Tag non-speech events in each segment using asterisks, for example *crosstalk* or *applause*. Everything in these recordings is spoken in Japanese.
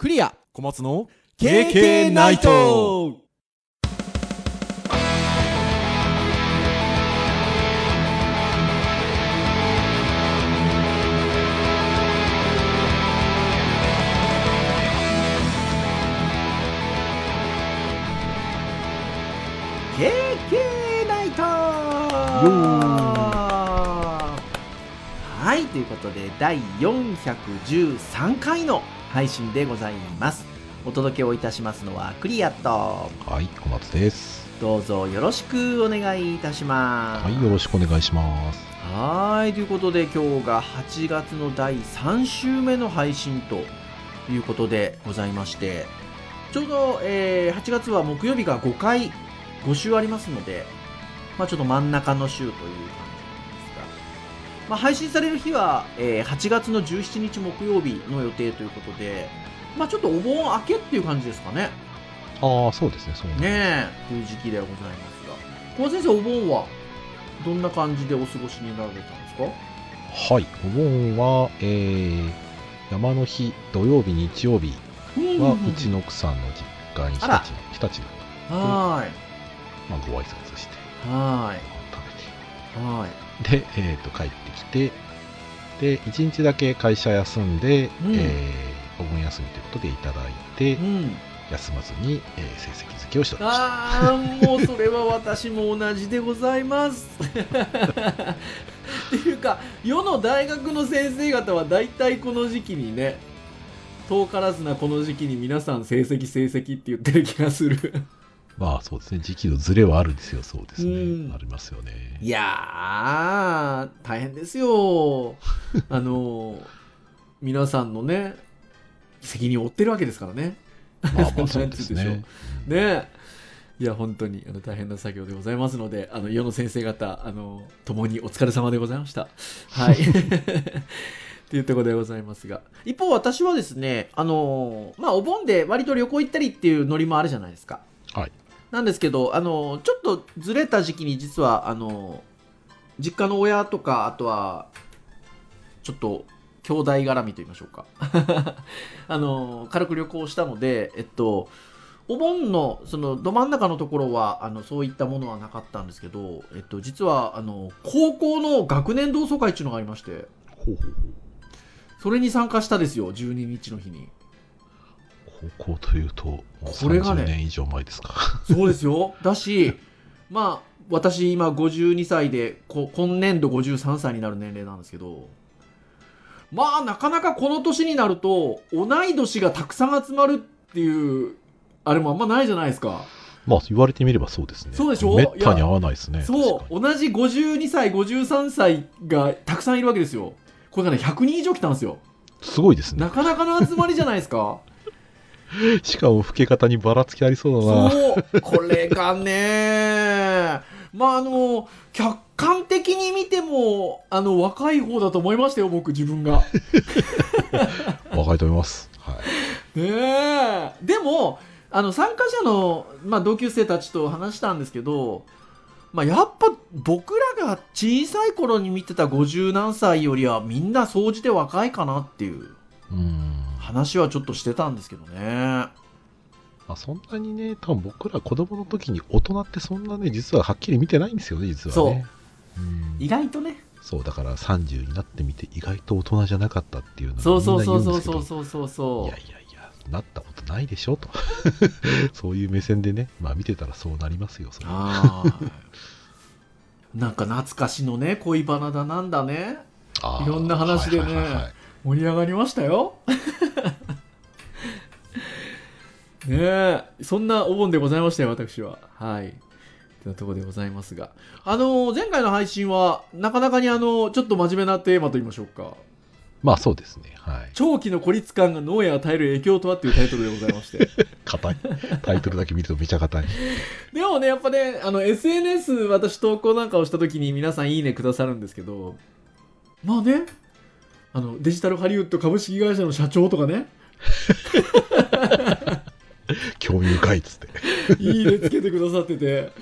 クリア。小松の KK ナイト。ナイト。はいということで第413回の配信でございますお届けをいたしますのはクリアとはい、小松です。どうぞよろしくお願いいたしますはい、よろしくお願いします。はいということで今日が8月の第3週目の配信ということでございましてちょうど、えー8月は木曜日が5回5週ありますので、まあ、ちょっと真ん中の週というまあ、配信される日は、えー8月の17日木曜日の予定ということで、まあ、ちょっとお盆明けっていう感じですかね。ああ、そうですね、そうねえ、という時期ではございますが。小松先生、お盆はどんな感じでお過ごしになられたんですか？はい、お盆は、えー、山の日、土曜日、日曜日は、うちの奥さんの実家に日立の、日立の、はーい。まあ、ご挨拶して、はい。はべて、で、えっ、と、帰ってきて、で、1日だけ会社休んで、うんえーお盆休みということでいただいてい。う、ん。休まずに、えー成績付けをしておりました。ああ、もうそれは私も同じでございます。っていうか、世の大学の先生方は大体この時期にね、遠からずなこの時期に皆さん成績成績って言ってる気がする。まあ、そうですね、時期のズレはあるんですよ、そうですうんね。ありますよね。いやー、大変ですよ。*laughs* あの、皆さんのね、責任を負ってるわけですからね。まあまあ、そうですね *laughs* で。ねいや、本当にあの大変な作業でございますので、あの世の先生方、あの共にお疲れ様でございました。はい。*laughs* っていうところでございますが。一方、私はですね、あのまあ、お盆で割と旅行行ったりっていうノリもあるじゃないですか。はい。なんですけど、あのちょっとずれた時期に実は、あの実家の親とか、あとは、ちょっと、兄弟絡みと言いましょうか。*laughs* あの軽く旅行したので、えっと、お盆のそのど真ん中のところはあのそういったものはなかったんですけど、えっと、実はあの高校の学年同窓会っていうのがありましてほうほうほうそれに参加したですよ12日の日に高校というと、もうこれがね30年以上前ですか。そうですよ *laughs* だしまあ私今52歳でこ今年度53歳になる年齢なんですけどまあなかなかこの年になると同い年がたくさん集まるっていうあれもあんまないじゃないですかまあ、言われてみればそうですね。そうでしょ？めったに合わないですね。そう同じ52歳52歳がたくさんいるわけですよこれがね100人以上来たんですよすごいですねな。かなかの集まりじゃないですか *laughs* しかも、老け方にばらつきありそうだな。そうこれがねまああの客観的に見てもあの若い方だと思いましたよ僕自分が *laughs* 若いと思います。はい。ねえでもあの参加者の、まあ、同級生たちと話したんですけど、まあ、やっぱ僕らが小さい頃に見てた50何歳よりはみんな総じて若いかなっていううーん。話はちょっとしてたんですけどね。まあ、そんなにね、多分僕ら子供の時に大人ってそんなね、実ははっきり見てないんですよね、実はね。う。ん。意外とね。そう、だから30になってみて意外と大人じゃなかったっていうのそうそうそうそうそうそうそう。そういやいやいや、なったことないでしょと。*laughs* そういう目線でね、まあ見てたらそうなりますよ、それは。なんか懐かしのね恋バナだなんだね。*laughs* いろんな話でね。はいはいはいはい盛り上がりましたよ *laughs* ねえそんなお盆でございましたよ私ははいというところでございますがあの前回の配信はなかなかにあのちょっと真面目なテーマと言いましょうかまあそうですね。はい。長期の孤立感が脳へ与える影響とはっていうタイトルでございまして *laughs* 硬い。タイトルだけ見るとめちゃ硬い。でもねやっぱねあの SNS 私投稿なんかをした時に皆さんいいねくださるんですけどまあねあのデジタルハリウッド株式会社の社長とかね *laughs* 興味深いっつって。いいねつけてくださってて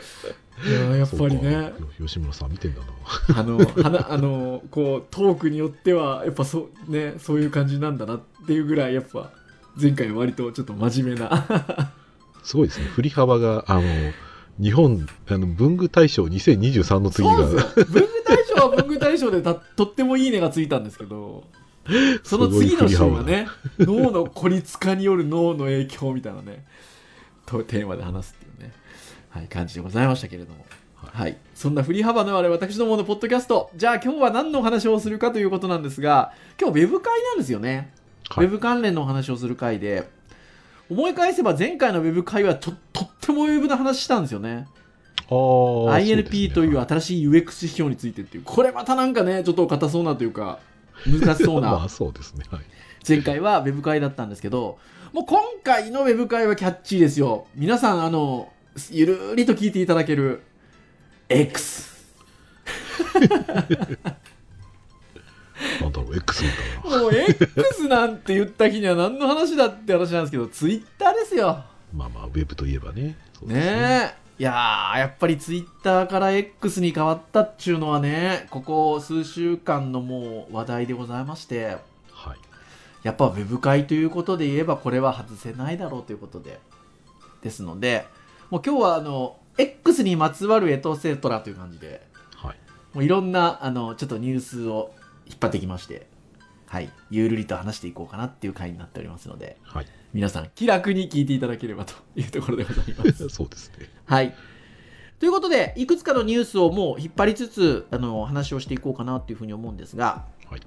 いややっぱりね吉村さん見てんだな。あのはなあのこうトークによってはやっぱそ,、ね、そういう感じなんだなっていうぐらいやっぱ前回割とちょっと真面目なすごいですね。振り幅が、あの、日本、あの、文具大賞2023の次が、そうですよ。文具大賞は文具大賞でた *laughs* とってもいいねがついたんですけど。その次の週がね脳の孤立化による脳の影響みたいなねとテーマで話すっていうね、はい、感じでございましたけれども。はい、そんな振り幅のある私どものポッドキャスト。じゃあ今日は何のお話をするかということなんですが今日ウェブ会なんですよね、はい。ウェブ関連のお話をする回で思い返せば前回のウェブ会はちょとってもウェブの話したんですよね INP という新しい UX 指標についてっていうこれまたなんかねちょっと硬そうなというか難しそう *laughs* まなあそうですね。はい。前回はウェブ会だったんですけどもう今回のウェブ会はキャッチーですよ皆さんあのゆるりと聞いていただける X *laughs* なんだろう、X なんだろう。もう X なんて言った日には何の話だって話なんですけど Twitter ですよまあまあ、ウェブといえばね。ねえいやーやっぱりツイッターから X に変わったっちゅうのはねここ数週間のもう話題でございましてはい。やっぱウェブ会ということで言えばこれは外せないだろうということでですのでもう今日はあの X にまつわるエトセトラという感じではい。もういろんなあのちょっとニュースを引っ張ってきましてはいゆるりと話していこうかなっていう回になっておりますのではい。皆さん気楽に聞いていただければというところでございます *laughs* そうですね。はい。ということで、いくつかのニュースをもう引っ張りつつ、あの、話をしていこうかなっていうふうに思うんですが、はい。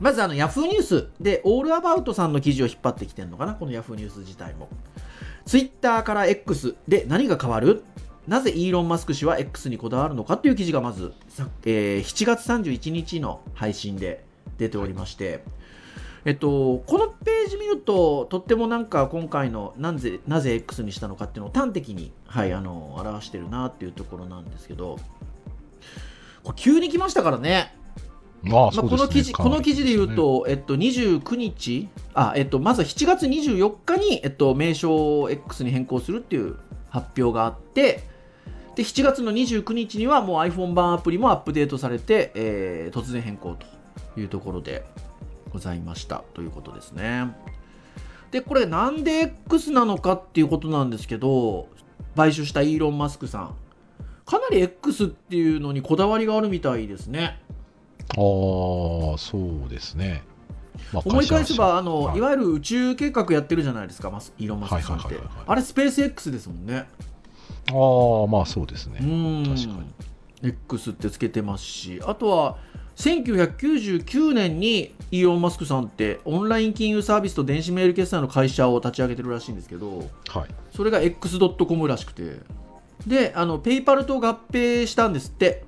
まずあの、ヤフーニュースで、オールアバウトさんの記事を引っ張ってきてるのかな、このヤフーニュース自体も。ツイッターから X で何が変わる？なぜイーロン・マスク氏は X にこだわるのかという記事がまず、さえー7月31日の配信で出ておりまして、えっと、このページ見ると、とってもなんか今回のなぜなぜ X にしたのかっていうのを端的に、はい、あの表してるなっていうところなんですけど、これ急に来ましたからね。まあ。この記事、この記事で言うと、えっと、29日、あ、えっと、まずは7月24日に、えっと、名称を X に変更するっていう発表があって、で、7月の29日にはもう iPhone 版アプリもアップデートされて、えー突然変更というところでございましたということですね。で、これなんで X なのかっていうことなんですけど、買収したイーロン・マスクさん、かなり X っていうのにこだわりがあるみたいですね。ああ、そうですね。まあ思い返せばあの、はいい、わゆる宇宙計画やってるじゃないですかイーロン・マスクさんってあれスペース X ですもんねああ、まあそうですねう。ん確かに X ってつけてますしあとは1999年にイーロン・マスクさんってオンライン金融サービスと電子メール決済の会社を立ち上げてるらしいんですけどはい。それが X.com らしくてであの PayPal と合併したんですって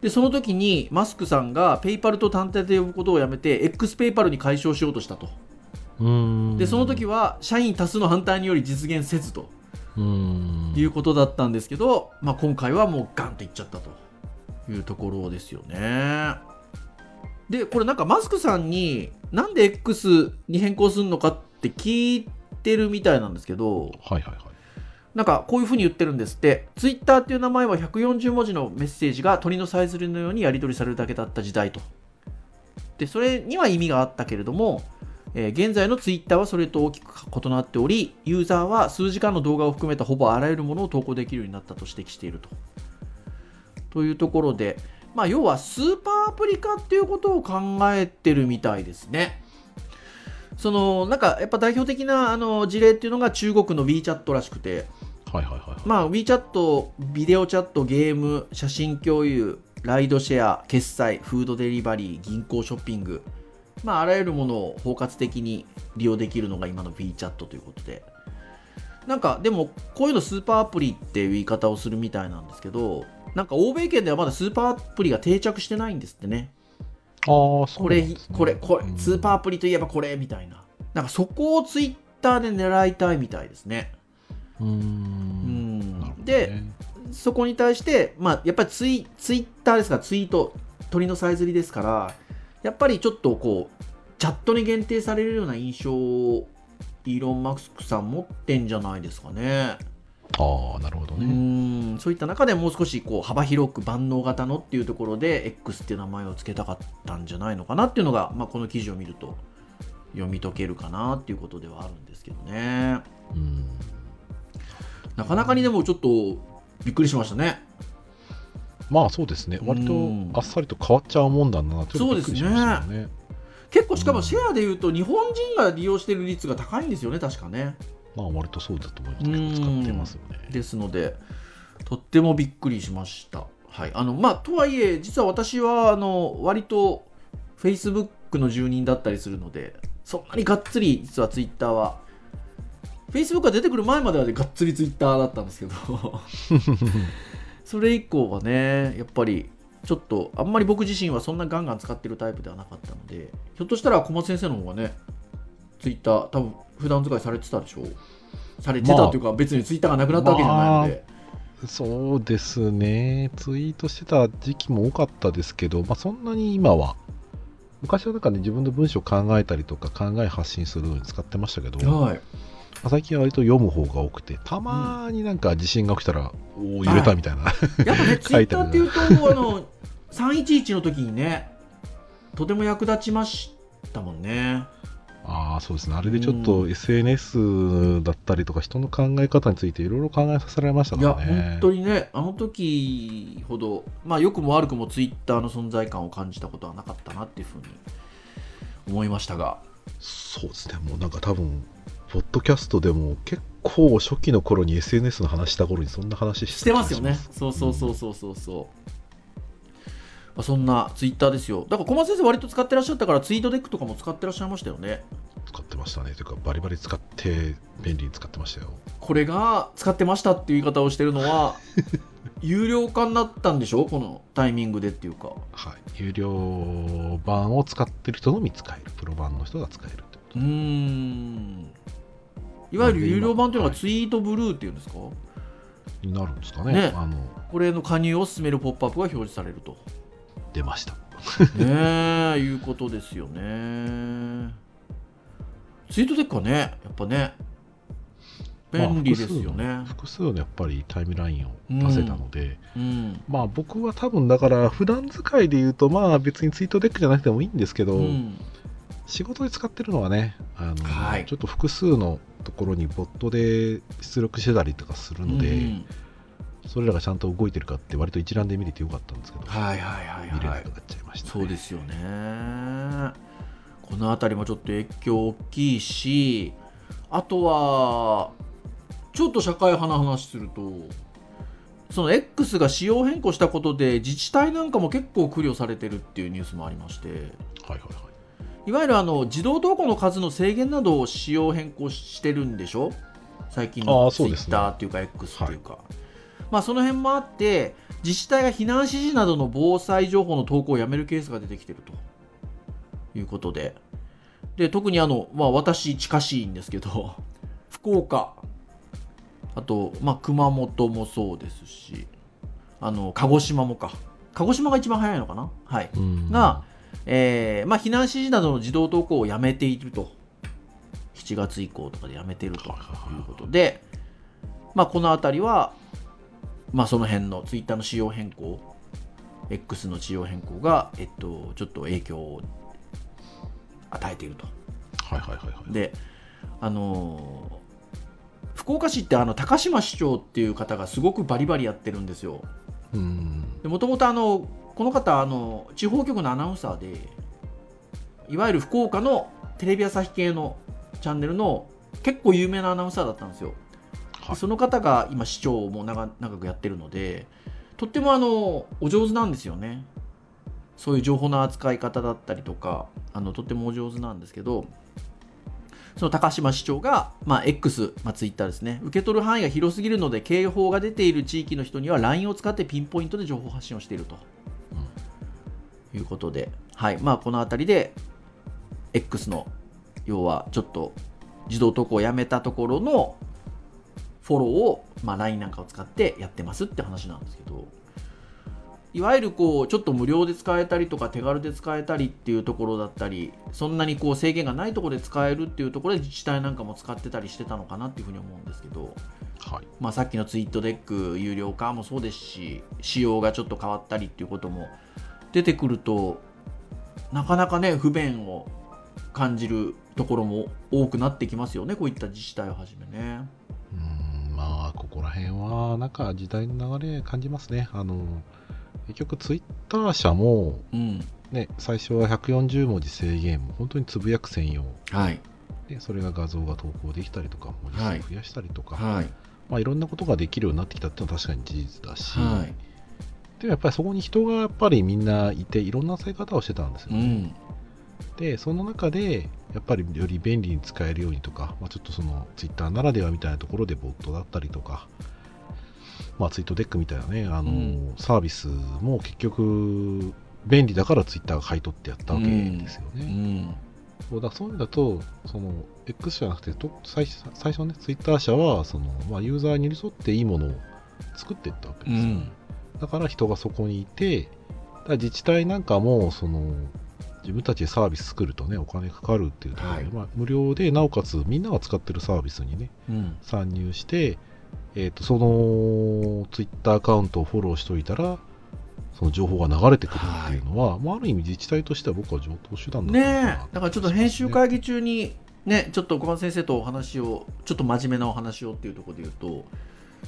でその時にマスクさんが PayPal と単体で呼ぶことをやめて X ペイパルに解消しようとしたとうーん。でその時は社員多数の反対により実現せずと。いうことだったんですけど、まあ、今回はもうガンといっちゃったというところですよね。でこれなんかマスクさんになんで X に変更するのかって聞いてるみたいなんですけどはいはいはい。なんかこういうふうに言ってるんですってツイッターっていう名前は140文字のメッセージが鳥のさえずりのようにやり取りされるだけだった時代とでそれには意味があったけれども、えー現在のツイッターはそれと大きく異なっておりユーザーは数時間の動画を含めたほぼあらゆるものを投稿できるようになったと指摘していると。というところで、まあ、要はスーパーアプリ化っていうことを考えてるみたいですね。そのなんかやっぱ代表的なあの事例っていうのが中国の WeChat らしくて。はいはいはい。まあ、WeChat、ビデオチャット、ゲーム、写真共有、ライドシェア、決済、フードデリバリー、銀行ショッピング、まあ、あらゆるものを包括的に利用できるのが今の WeChat ということで。なんか、でも、こういうのスーパーアプリっていう言い方をするみたいなんですけど、なんか欧米圏ではまだスーパーアプリが定着してないんですってね。ああ、そうこれ、これ、これ、スーパーアププリといえばこれみたいな。なんかそこをツイッターで狙いたいみたいですね。リ。うんで、ねそこに対して、まあ、やっぱりツイツイッターですから、ツイート、鳥のさえずりですから、やっぱりちょっとこう、チャットに限定されるような印象を、イーロン・マスクさん持ってんじゃないですかね。ああ、なるほどうね。ん、そういった中でもう少しこう幅広く万能型のっていうところで、X っていう名前を付けたかったんじゃないのかなっていうのが、まあ、この記事を見ると読み解けるかなっていうことではあるんですけどねうんなかなかにでもちょっとびっくりしましたねまあそうですね。割うん。とあっさりと変わっちゃうもんだなとそうですね。結構しかもシェアでいうと日本人が利用してる率が高いんですよね確かね。まあ割とそうだと思います。使ってますよね。ですのでとってもびっくりしました。はい。あのまあとはいえ実は私はあの割と Facebook の住人だったりするのでそんなにがっつり実は Twitter は。Facebook が出てくる前まではねがっつり Twitter だったんですけど *laughs* それ以降はねやっぱりちょっとあんまり僕自身はそんなガンガン使ってるタイプではなかったのでひょっとしたら小松先生の方がね Twitter 多分普段使いされてたでしょ？うされてたというか、別に Twitter がなくなったわけじゃないので、そうですね。ツイートしてた時期も多かったですけど、まあ、そんなに今は昔はなんかね自分の文章を考えたりとか考え発信するのに使ってましたけど、まはい。あ最近は割と読む方が多くてたまになんか地震が起きたら、おお揺れたみたいな、やっぱね、*laughs* ツイッターっていうと、あの、311の時にね、とても役立ちましたもんね。ああそうですね。あれでちょっうと SNS だったりとか人の考え方についていろいろ考えさせられましたいや、からね。本当にね、あの時ほど、まあ、良くも悪くもツイッターの存在感を感じたことはなかったなっていうふうに思いましたが。そうですね。もうなんか多分ポッドキャストでも結構初期の頃に SNS の話した頃にそんな話してしてますよね。そうそうそうそうそうそう。まあ、そんなツイッターですよ。だから小松先生割と使ってらっしゃったからツイートデックとかも使ってらっしゃいましたよね。使ってましたね。というかバリバリ使って便利に使ってましたよ。これが使ってましたっていう言い方をしてるのは *laughs* 有料化になったんでしょ？このタイミングでっていうか。はい。有料版を使ってる人のみ使える。プロ版の人が使えるってこと。うーんいわゆる有料版というのがツイートブルーっていうんですか、になるんですかね。ね。あのこれの加入を進めるポップアップが表示されると。出ました。ねえいうことですよね。ツイートデックはねやっぱね便利ですよね、まあ複数の複数のやっぱりタイムラインを出せたので、うん。まあ僕は多分だから普段使いで言うとまあ別にツイートデックじゃなくてもいいんですけど、うん仕事で使ってるのはねあの、はい。ちょっと複数のところにボットで出力してたりとかするので、うんそれらがちゃんと動いてるかって割と一覧で見れてよかったんですけど、はいはいはいはい。見れなくなっちゃいました、そうですよね。この辺りもちょっと影響大きいしあとはちょっと社会派な話するとその X が仕様変更したことで自治体なんかも結構苦慮されてるっていうニュースもありまして。はいはいはいいわゆるあの自動投稿の数の制限などを仕様変更してるんでしょ？最近あのツイッターっていうか X っていうか、まあその辺もあって自治体が避難指示などの防災情報の投稿をやめるケースが出てきてると。いうことで。で特にあの、まあ、私近しいんですけど *laughs* 福岡。あと、まあ、熊本もそうですしあの鹿児島もか。鹿児島が一番早いのかな？はい。うん。が、えーまあ、避難指示などの自動投稿をやめていると。7月以降とかでやめているということで、まあ、この辺りは、まあ、その辺のツイッターの仕様変更 X の仕様変更が、えっと、ちょっと影響を与えていると。はいはいはいはい。であのー福岡市ってあの高島市長っていう方がすごくバリバリやってるんですよ。うん。もともとあのこの方あの地方局のアナウンサーでいわゆる福岡のテレビ朝日系のチャンネルの結構有名なアナウンサーだったんですよ、はい。その方が今市長も長長くやってるのでとってもあのお上手なんですよね。そういう情報の扱い方だったりとかあのとってもお上手なんですけどその高島市長が、まあ、X、まあ、ツイッターですね、受け取る範囲が広すぎるので、警報が出ている地域の人には LINE を使ってピンポイントで情報発信をしていると、いうことで、はい。まあ、この辺りで X の要はちょっと自動投稿をやめたところのフォローを、まあ、LINE なんかを使ってやってますって話なんですけど。いわゆるこうちょっと無料で使えたりとか手軽で使えたりっていうところだったりそんなにこう制限がないところで使えるっていうところで自治体なんかも使ってたりしてたのかなっていうふうに思うんですけど、はい。まあ、さっきのツイートデック有料化もそうですし仕様がちょっと変わったりっていうことも出てくるとなかなかね不便を感じるところも多くなってきますよねこういった自治体をはじめね。うんまあここら辺はなんか時代の流れ感じますね。あの結局ツイッター社も、うん。ね、最初は140文字制限も本当につぶやく専用。はい。でそれが画像が投稿できたりとか文字数を増やしたりとか、はい。まあ、いろんなことができるようになってきたっていうのは確かに事実だし、はいでもやっぱりそこに人がやっぱりみんないていろんな使い方をしてたんですよね。うん。でその中でやっぱりより便利に使えるようにとか、まあ、ちょっとそのツイッターならではみたいなところでボットだったりとか、まあ、ツイートデックみたいなねあの、うん。サービスも結局便利だからツイッターが買い取ってやったわけですようね。ん。そうだそういう意味だとその X じゃなくてと最初最初ねツイッター社はその、まあ、ユーザーに寄り添っていいものを作っていったわけうですよ、んだから人がそこにいてだ自治体なんかもその自分たちでサービス作るとねお金かかるっていうところで、はい。まあ、無料でなおかつみんなが使ってるサービスにねうん。参入して、えー、とそのツイッターアカウントをフォローしておいたらその情報が流れてくるっていうのは、まあ、ある意味自治体としては僕は上等手段だとね思うなえ。だからちょっと編集会議中にねちょっと小松先生とお話をちょっと真面目なお話をっていうところで言うと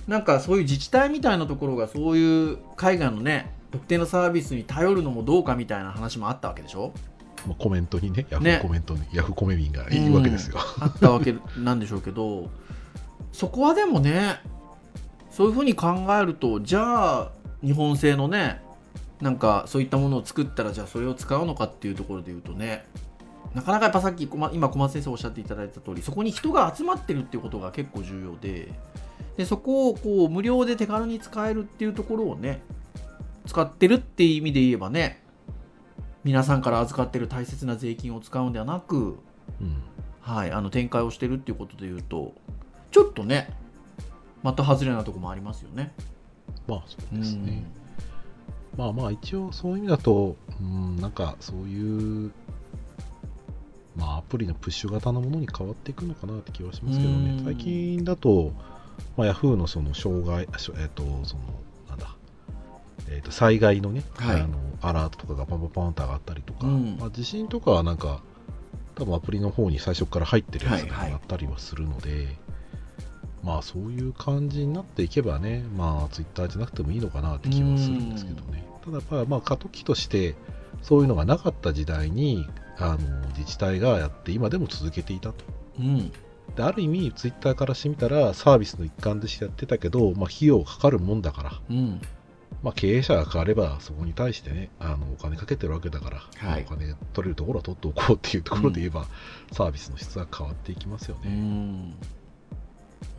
なんかそういう自治体みたいなところがそういう海外のね特定のサービスに頼るのもどうかみたいな話もあったわけでしょ？まあ、コメントにねヤフね。ーコメントに、ヤフーコメ民がいるわけですよ、あったわけなんでしょうけどそこはでもねそういうふうに考えるとじゃあ日本製のねなんかそういったものを作ったらじゃあそれを使うのかっていうところで言うとねなかなかやっぱさっき今小松先生おっしゃっていただいた通りそこに人が集まってるっていうことが結構重要ででそこをこう無料で手軽に使えるっていうところをね使ってるっていう意味で言えばね皆さんから預かってる大切な税金を使うんではなくうんはい、あの展開をしてるっていうことで言うとちょっとねまた外れなとこもありますよね。まあそうですね、まあまあ一応そういう意味だと、うん、なんかそういう、まあアプリのプッシュ型のものに変わっていくのかなって気はしますけどねう。ん最近だと、まあ、Yahoo のその障害、えっ、と、その、なんだ、えっ、と、災害のね、はい。あの、アラートとかがパンパンパンと上がったりとか、うん。まあ、地震とかはなんか、多分アプリの方に最初から入ってるやつがはいはい。上がったりはするので、まあそういう感じになっていけばね、まあツイッターじゃなくてもいいのかなって気はするんですけどね。ただやっぱりまあ過渡期としてそういうのがなかった時代にあの自治体がやって今でも続けていたと。うん、である意味ツイッターからしてみたらサービスの一環としてやってたけど、まあ、費用かかるもんだから、うん、まあ、経営者が変わればそこに対してねあのお金かけてるわけだから、はいお金取れるところは取っておこうっていうところで言えば、サービスの質は変わっていきますようね。ん。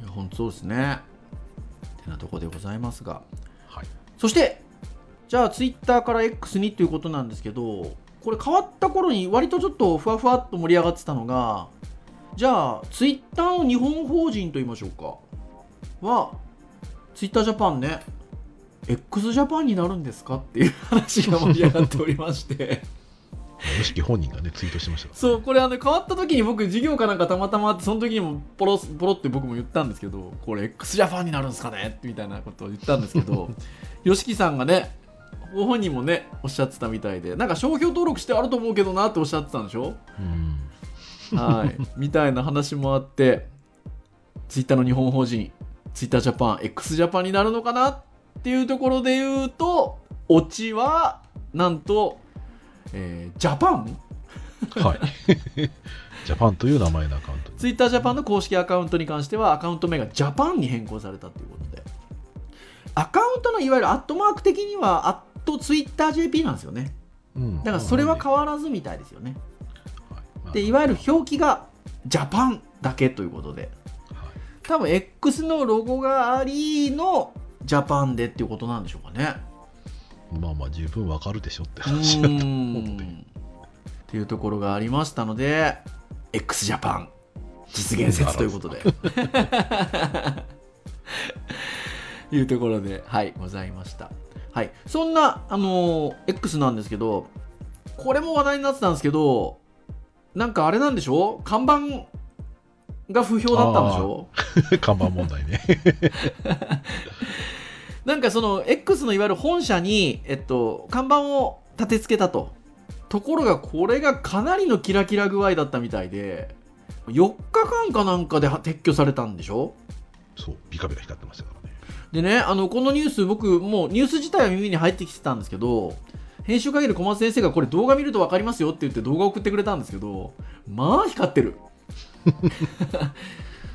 いや本当そうですね。てなところでございますが、はい、そしてじゃあツイッターから X にということなんですけど、これ変わった頃に割とちょっとふわふわっと盛り上がってたのが、じゃあツイッターの日本法人と言いましょうか。はツイッタージャパンね。x ジャパンになるんですかっていう話が盛り上がっておりまして。無識本人がねツイートしてましたから。そうこれあの変わった時に僕授業かなんかたまたまあってその時にもポロポロって僕も言ったんですけどこれ x ジャパンになるんですかねみたいなことを言ったんですけど *laughs* YOSHIKI さんがねご本人もねおっしゃってたみたいでなんか商標登録してあると思うけどなっておっしゃってたんでしょ？うんはい、みたいな話もあって、ツイッターの日本法人、ツイッタージャパン、x ジャパンになるのかなっていうところで言うと、オチは、なんと、えージャパン？はい。*laughs* ジャパンという名前のアカウントにツイッタージャパンの公式アカウントに関しては、アカウント名がジャパンに変更されたということで、アカウントのいわゆるアットマーク的には、アットツイッター JP なんですよね。うんだからそれは変わらずみたいですよね。はいで、いわゆる表記がジャパンだけということで、はい。多分 X のロゴがありのジャパンでっていうことなんでしょうかね。まあまあ十分わかるでしょってう話だと思うーのでん。っていうところがありましたので X ジャパン。実現説ということで。いうところで、はい、ございました。はい、そんな、あのー X なんですけど、これも話題になってたんですけど、なんかあれなんでしょ？看板が不評だったんでしょ？*laughs* 看板問題ね。*laughs* なんかその X のいわゆる本社に、えっと、看板を立て付けたと。ところがこれがかなりのキラキラ具合だったみたいで4日間かなんかで撤去されたんでしょ？そうビカビカ光ってましたからね。でねあのこのニュース僕もうニュース自体は耳に入ってきてたんですけど編集かける小松先生がこれ動画見ると分かりますよって言って動画送ってくれたんですけどまあ光ってる。*laughs*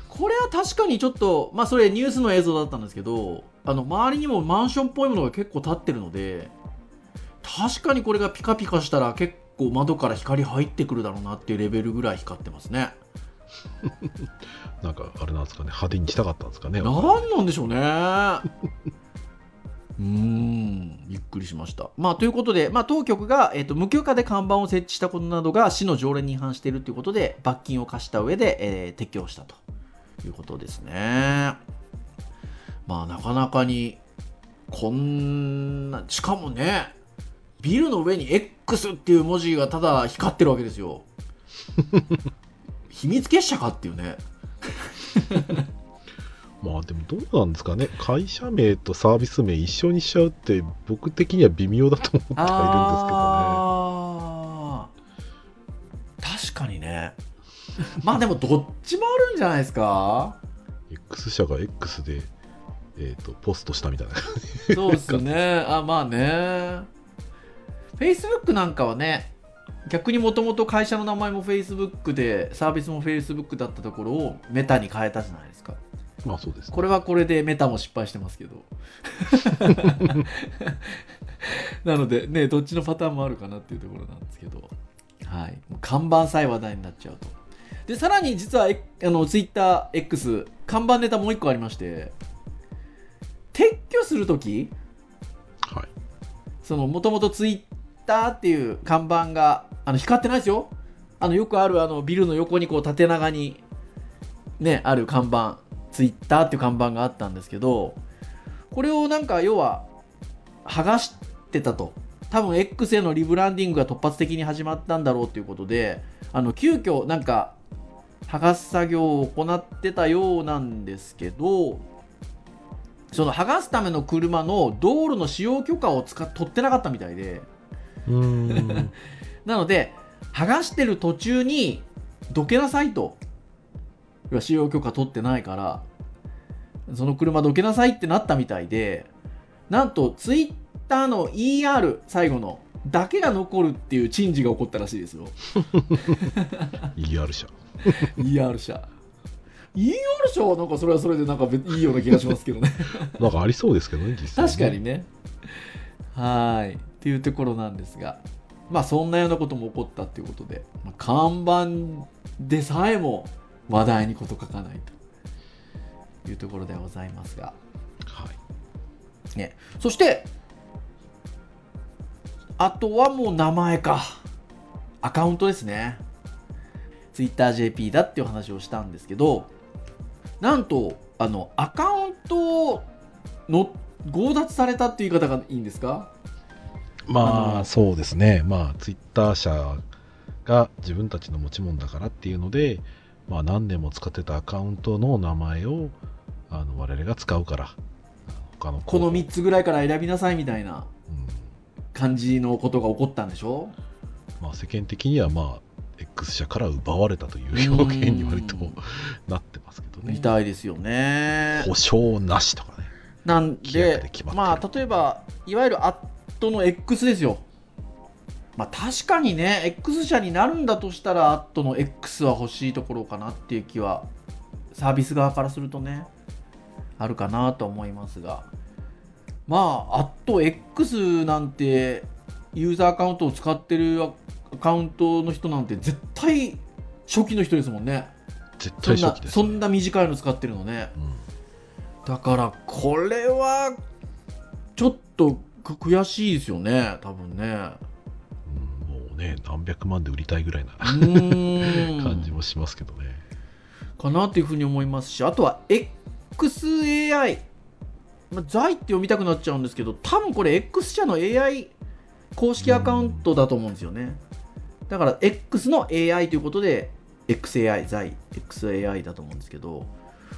これは確かにちょっとまあそれニュースの映像だったんですけどあの周りにもマンションっぽいものが結構立ってるので確かにこれがピカピカしたら結構窓から光入ってくるだろうなっていうレベルぐらい光ってますね。*laughs* なんかあれなんですかね。派手にしたかったんですかね。何なんでしょうねうんびっくりしました。まあ、ということで、まあ、当局が、えーと、無許可で看板を設置したことなどが市の条例に違反しているということで罰金を課した上で、えー、撤去したということですね。まあ、なかなかにこんなしかもねビルの上に X っていう文字がただ光ってるわけですよ。*laughs* 秘密結社かっていうね。まあでもどうなんですかね、会社名とサービス名一緒にしちゃうって、僕的には微妙だと思ってはいるんですけどね。確かにね。まあでもどっちもあるんじゃないですか？X 社が X で、えーと、ポストしたみたいなそうですね。あまあね。Facebook なんかはね、逆にもともと会社の名前も Facebook で、サービスも Facebook だったところをメタに変えたじゃないですか。まあそうです、ね、これはこれでメタも失敗してますけど。*laughs* なのでねどっちのパターンもあるかなっていうところなんですけど。はい。看板さえ話題になっちゃうと。でさらに実はあの TwitterX 看板ネタもう一個ありまして。撤去するときはい。そのもともと Twitter っていう看板があの光ってないですよ。あのよくあるあのビルの横にこう縦長にねある看板ツイッターっていう看板があったんですけど、これをなんか要は剥がしてたと。多分 X へのリブランディングが突発的に始まったんだろうということで、あの急遽なんか剥がす作業を行ってたようなんですけど、その剥がすための車の道路の使用許可を使っ取ってなかったみたいで、*laughs* なので、剥がしてる途中にどけなさいと。使用許可取ってないからその車どけなさいってなったみたいでなんとツイッターの ER 最後のだけが残るっていう珍事が起こったらしいですよ。ER 社 ER 社 ER 社はなんかそれはそれでなんかいいような気がしますけどね。*laughs* なんかありそうですけどね実際、ね、確かにね。はい。っていうところなんですが。まあそんなようなことも起こったっていうことで、まあ、看板でさえも話題に事書かないと。いうところでございますが、はい。ね、そしてあとはもう名前か。アカウントですね。TwitterJP だっていう話をしたんですけどなんとあのアカウントの強奪されたっていう言い方がいいんですか？まあそうですね。まあツイッター社が自分たちの持ち物だからっていうのでまあ、何年も使ってたアカウントの名前をあの我々が使うから他のこの3つぐらいから選びなさいみたいな感じのことが起こったんでしょ、うん、まあ、世間的にはまあ X 社から奪われたという表現に割となってますけどね。みたいですよね。保証なしとかね。なんで、まあ、例えば、いわゆるアットの X ですよ。まあ、確かにね X 社になるんだとしたらアットの X は欲しいところかなっていう気はサービス側からするとねあるかなと思いますが。まあアット X なんてユーザーアカウントを使ってるアカウントの人なんて絶対初期の人ですもんね。絶対初期です、ね、そんな短いの使ってるのね、うん、だからこれはちょっと悔しいですよね多分ねね何百万で売りたいぐらいな *laughs* 感じもしますけどね。かなというふうに思いますしあとは XAI、まあ、財って読みたくなっちゃうんですけど多分これ X 社の AI 公式アカウントだと思うんですよね。だから X の AI ということで XAI 財 XAI だと思うんですけど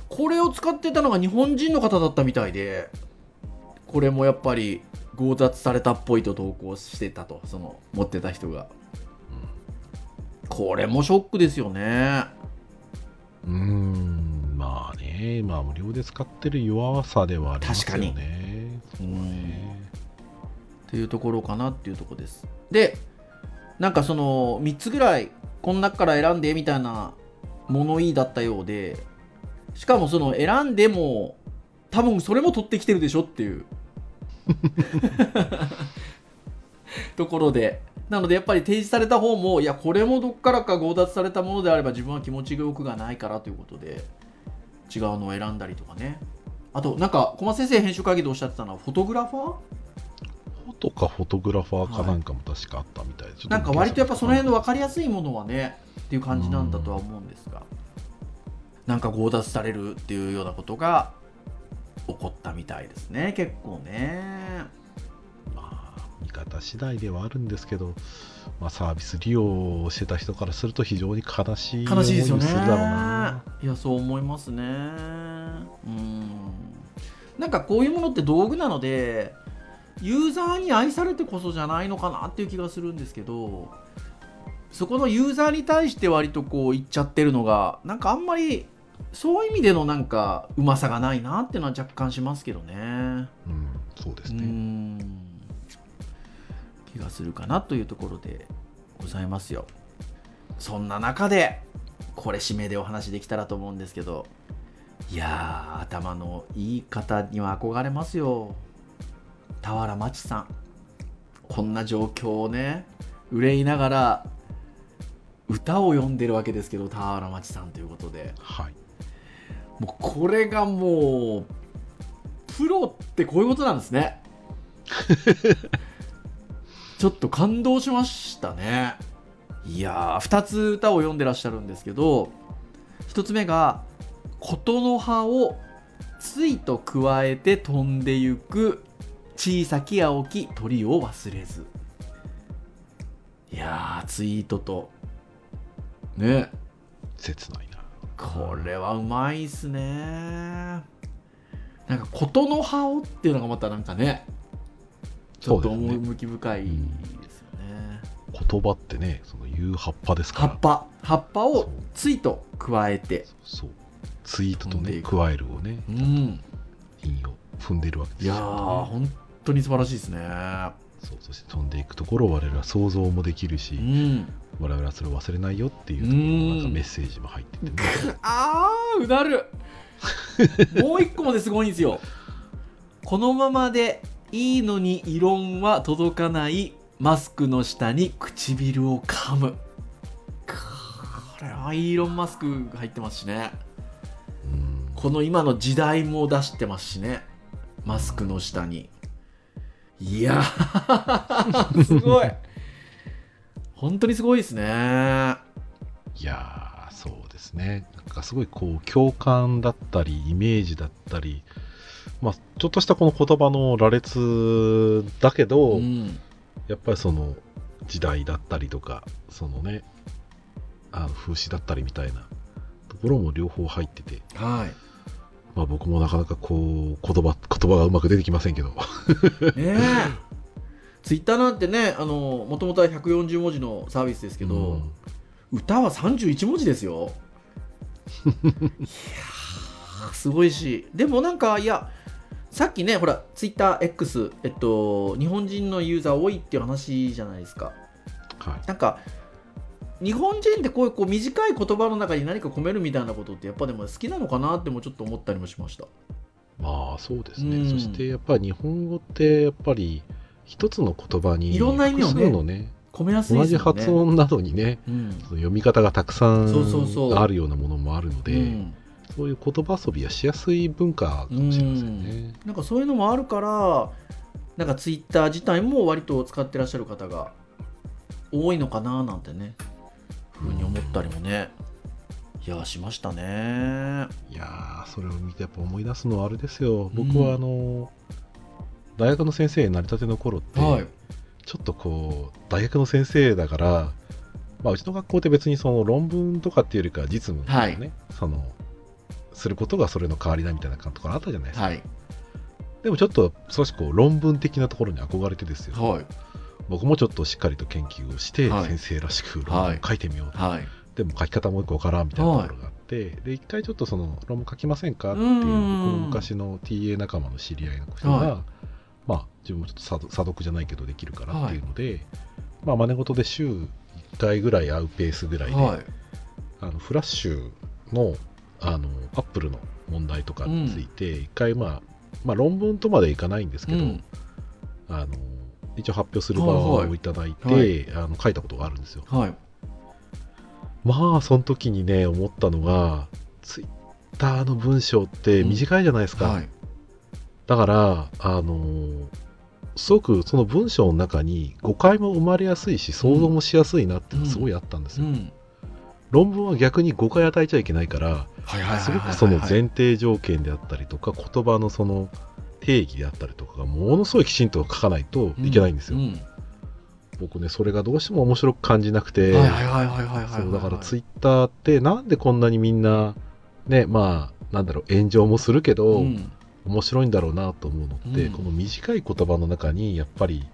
これを使ってたのが日本人の方だったみたいでこれもやっぱり強奪されたっぽいと投稿してたとその持ってた人が、これもショックですよね。うーんまあねまあ無料で使ってる弱さではありますよね。うん。ねっていうところかなっていうところです。でなんかその3つぐらいこの中から選んでみたいな物言いだったようでしかもその選んでも多分それも取ってきてるでしょっていう *laughs* ところでなのでやっぱり提示された方もいやこれもどっからか強奪されたものであれば自分は気持ちがよくがないからということで違うのを選んだりとかね。あとなんか小松先生編集会議でおっしゃってたのはフォトグラファー？フォトかフォトグラファーかなんかも確かあったみたいで、ちょっなんか割とやっぱその辺の分かりやいすいものはねっていう感じなんだとは思うんですが。なんか強奪されるっていうようなことが起こったみたいですね。結構ね。まあ見方次第ではあるんですけど、まあ、サービス利用してた人からすると非常に悲しい悲しいですよね。思するだろうな。いやそう思いますね。うん。なんかこういうものって道具なのでユーザーに愛されてこそじゃないのかなっていう気がするんですけどそこのユーザーに対して割とこう言っちゃってるのがなんかあんまりそういう意味でのなんかうまさがないなっていうのは若干しますけどね。うん、そうですうね、ん。気がするかなというところでございますよ。そんな中でこれ締めでお話できたらと思うんですけどいやー頭のいい方には憧れますよ。俵真知さん。こんな状況をね憂いながら歌を読んでるわけですけど俵真知さんということで。はいもうこれがもうプロってこういうことなんですね。*laughs* ちょっと感動しましたね。いやー2つ歌を読んでらっしゃるんですけど1つ目が「琴の葉をついと加えて飛んでゆく小さき青き鳥を忘れず」いやーツイートと。ね。切ないなこれはうまいっすね。なんか琴の葉をっていうのがまたなんかねちょっと趣深いですよね。言葉ってねその言う葉っぱですから。葉っぱ。葉っぱをついと加えて。そうツイートとね加えるをねうん。韻を踏んでるわけですいよやー本当に素晴らしいですねそうそして飛んでいくところを我々は想像もできるし、うん。我々はそれを忘れないよっていうところのなんかメッセージも入ってて。ね、*laughs* あーうなる。もう一個まですごいんですよ。このままでいいのに異論は届かないマスクの下に唇を噛む。これはイーロン・マスクが入ってますしね。うん。この今の時代も出してますしね。マスクの下にいやー *laughs* すごい。本当にすごいですね。いやーそうですね。なんかすごいこう共感だったりイメージだったりまあちょっとしたこの言葉の羅列だけど、うん。やっぱりその時代だったりとかそのねあの風刺だったりみたいなところも両方入ってて、はいまあ、僕もなかなかこう言葉言葉がうまく出てきませんけど。ねえ。ツイッターなんてねあのもともとは140文字のサービスですけど、うん。歌は31文字ですよ。いやーすごいし。でもなんかいやさっきねほらツイッター X えっと日本人のユーザー多いっていう話じゃないですか。はい。なんか日本人ってこういうこう短い言葉の中に何か込めるみたいなことってやっぱでも好きなのかなってもちょっと思ったりもしました。まあそうですね、うん。そしてやっぱり日本語ってやっぱり一つの言葉にいろんな意味をねね込めやすい同じ発音などにねうん。その読み方がたくさんあるようなものもあるので、うん。そういう言葉遊びはしやすい文化かもしれませんね。なんかそういうのもあるからなんかツイッター自体も割と使ってらっしゃる方が多いのかななんてねふうに思ったりもね。いやしましたね。いやーそれを見てやっぱ思い出すのはあれですよ。うん。僕はあの、大学の先生になりたての頃って、はい。ちょっとこう大学の先生だから、まあ、うちの学校って別にその論文とかっていうよりかは実務とかね、そのすることがそれの代わりだみたいなところあったじゃないですか、はい。でもちょっと少しこう論文的なところに憧れてですよ、はい僕もちょっとしっかりと研究をして、はい。先生らしく論文を書いてみようと、はい。でも書き方もよくわからんみたいなところがあって、で一回ちょっとその論文書きませんかっていううん。僕の昔の TA 仲間の知り合いの人が、はい。まあ自分もちょっと査読じゃないけどできるからっていうので、まあ真似事で週1回ぐらい会うペースぐらいで、はい。あのフラッシュのあのアップルの問題とかについて一回、まあ、まあ論文とまでいかないんですけど、うん。あの一応発表する場をいただいて、はい。あの書いたことがあるんですよ。はい。まあその時にね思ったのがツイッターの文章って短いじゃないですか、はい。だからあのすごくその文章の中に誤解も生まれやすいし想像もしやすいなっていうのがすごいあったんですよ、うん。論文は逆に誤解与えちゃいけないからはいはいはいはい。すごくその前提条件であったりとか言葉のその定義であったりとかがものすごいきちんと書かないといけないんですよ、うん。僕ねそれがどうしても面白く感じなくて、だからツイッターってなんでこんなにみんなねまあなんだろう炎上もするけど、うん。面白いんだろうなと思うのって、うん。この短い言葉の中にやっぱり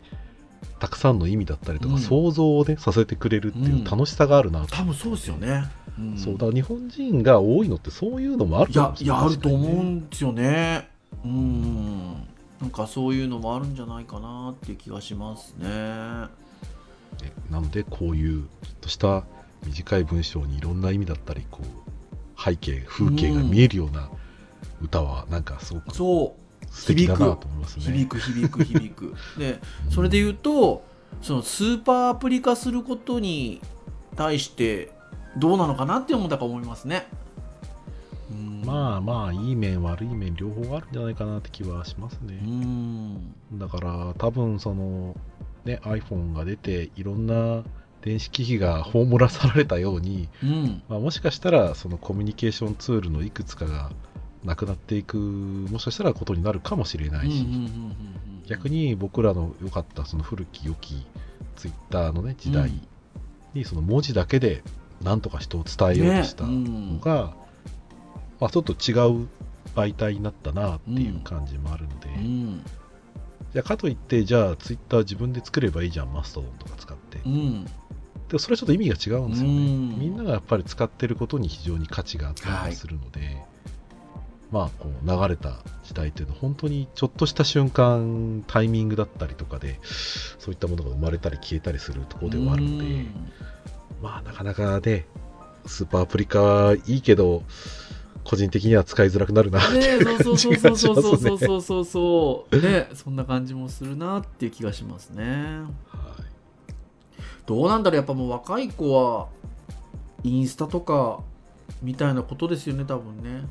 たくさんの意味だったりとか、うん。想像をねさせてくれるっていう楽しさがあるなと、多分そうですよね、ん。そうだから日本人が多いのってそういうのもあるいやいやあると思うんですよねうんなんかそういうのもあるんじゃないかなっていう気がしますね。ねなのでこういうちょっとした短い文章にいろんな意味だったりこう背景風景が見えるような歌はなんかすごくそう。素敵だなと思いますね。響く響く響く。で *laughs* それで言うとそのスーパーアプリ化することに対してどうなのかなって思ったか思いますねうんまあまあいい面悪い面両方あるんじゃないかなって気はしますうね。ん。だから多分そのね iPhone が出ていろんな電子機器が葬らされたように、うん。まあ、もしかしたらそのコミュニケーションツールのいくつかがなくなっていくもしかしたらことになるかもしれないし、逆に僕らの良かったその古き良きツイッターのね時代にその文字だけで何とか人を伝えようとしたのが、まあ、ちょっと違う媒体になったなっていう感じもあるので、うん。じゃあかといってじゃあツイッター自分で作ればいいじゃんマストドンとか使って、うん。でもそれはちょっと意味が違うんですよね、うん。みんながやっぱり使ってることに非常に価値があったりするので、まあこう流れた時代っていうのは本当にちょっとした瞬間タイミングだったりとかでそういったものが生まれたり消えたりするところではあるので、うん。まあなかなかねスーパーアプリ化いいけど個人的には使いづらくなるなってねいう感そうそうじがしそうそうますね。そうそうそうそうそう。ね。そんな感じもするなっていう気がしますね。はい。どうなんだろうやっぱもう若い子はインスタとかみたいなことですよね多分ね。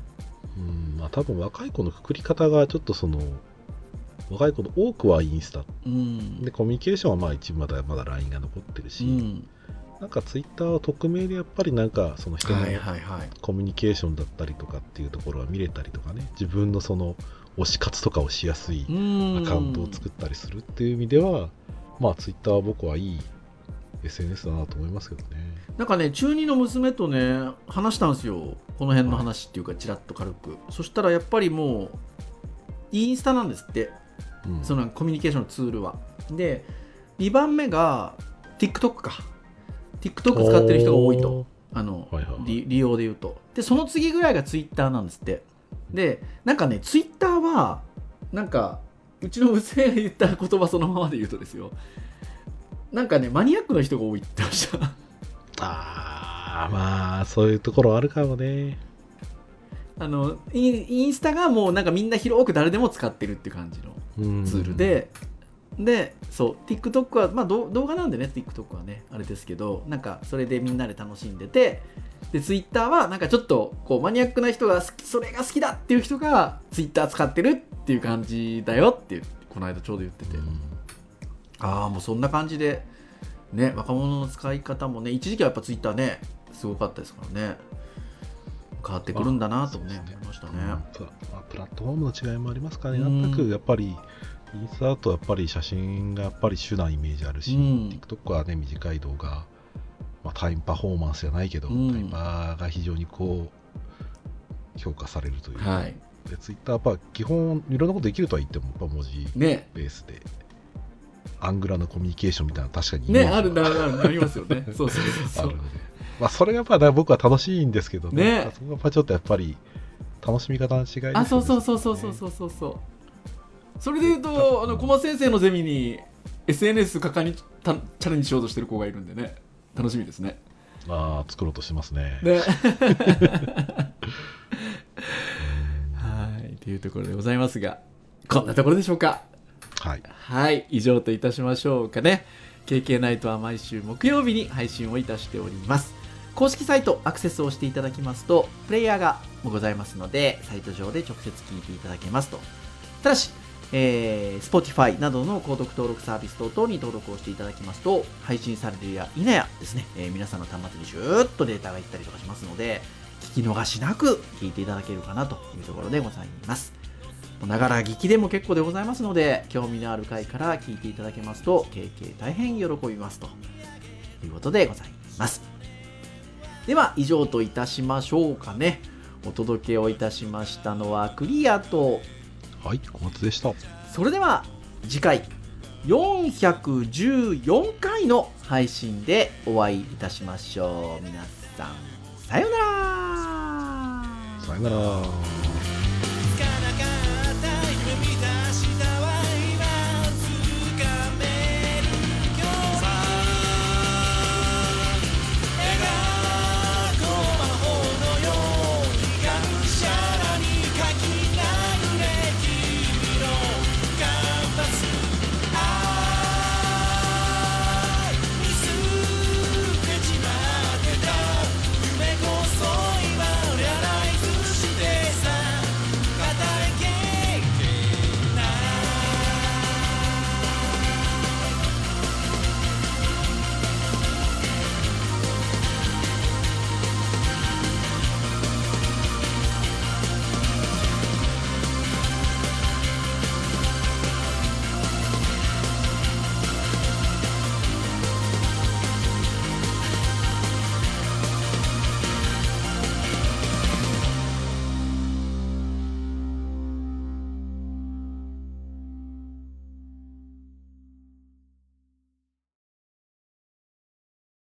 うんまあ多分若い子のくくり方がちょっとその若い子の多くはインスタ。うん。でコミュニケーションはまあ一部まだまだ LINE が残ってるし、うんなんかツイッターは匿名でやっぱりなんかその人のコミュニケーションだったりとかっていうところが見れたりとかね。自分のその推し活とかをしやすいうん。アカウントを作ったりするっていう意味では、まあツイッターは僕はいい SNS だなと思いますけどね。なんかね中2の娘とね話したんですよ。この辺の話っていうかちらっと軽く。そしたらやっぱりもうインスタなんですって。うん。そのコミュニケーションのツールは。で2番目が TikTok か TikTok 使ってる人が多いと。あの、はいはいはい。利利用で言うと。でその次ぐらいが Twitter なんですって。でなんかね Twitter はなんかうちの娘が言った言葉そのままで言うとですよ。なんかねマニアックな人が多いって言ってました。ああまあそういうところあるかもね。あのインインスタがもうなんかみんな広く誰でも使ってるって感じのうんツールで、でそう TikTok は、まあ、ど動画なんでね TikTok はねあれですけどなんかそれでみんなで楽しんでてで Twitter はなんかちょっとこうマニアックな人が好きそれが好きだっていう人が Twitter 使ってるっていう感じだよってこの間ちょうど言ってて、ああもうそんな感じでね若者の使い方もね一時期はやっぱ Twitter ねすごかったですからね。変わってくるんだなとねまあ思いましたね。うん。プラットフォームの違いもありますからね、うん。なんとなくやっぱりインスタだとやっぱり写真がやっぱり主なイメージあるし、うん。TikTok はね短い動画、まあ、タイムパフォーマンスじゃないけど、うん。タイパーが非常にこう評価されるという、はい。でツイッターやっぱ基本いろんなことできるとは言ってもやっぱ文字ね。ベースで、アングラのコミュニケーションみたいなの確かにねあるなるありますよね。*laughs* そうそうそう。まあそれがやっぱね僕は楽しいんですけどね。そこがやっぱちょっとやっぱり楽しみ方の違いですよね。あそうそうそうそうそうそうそうそれでいうとあの小松先生のゼミに SNS 果敢にたチャレンジしようとしてる子がいるんでね。楽しみですね。ああ作ろうとしてますね。ね。はい。というところでございますがこんなところでしょうか？はい。はい。以上といたしましょうかね。KK ナイトは毎週木曜日に配信をいたしております。公式サイトアクセスをしていただきますとプレイヤーがございますのでサイト上で直接聞いていただけますと。ただしえー、Spotify などの購読登録サービス等々に登録をしていただきますと配信されるや否やですね、えー皆さんの端末にシューッとデータがいったりとかしますので聞き逃しなく聞いていただけるかなというところでございます。ながら聞きでも結構でございますので興味のある回から聞いていただけますと経験大変喜びますということでございます。では以上といたしましょうかね。お届けをいたしましたのはクリアとはい小松でした。それでは次回414回の配信でお会いいたしましょう。皆さんさようなら。さよなら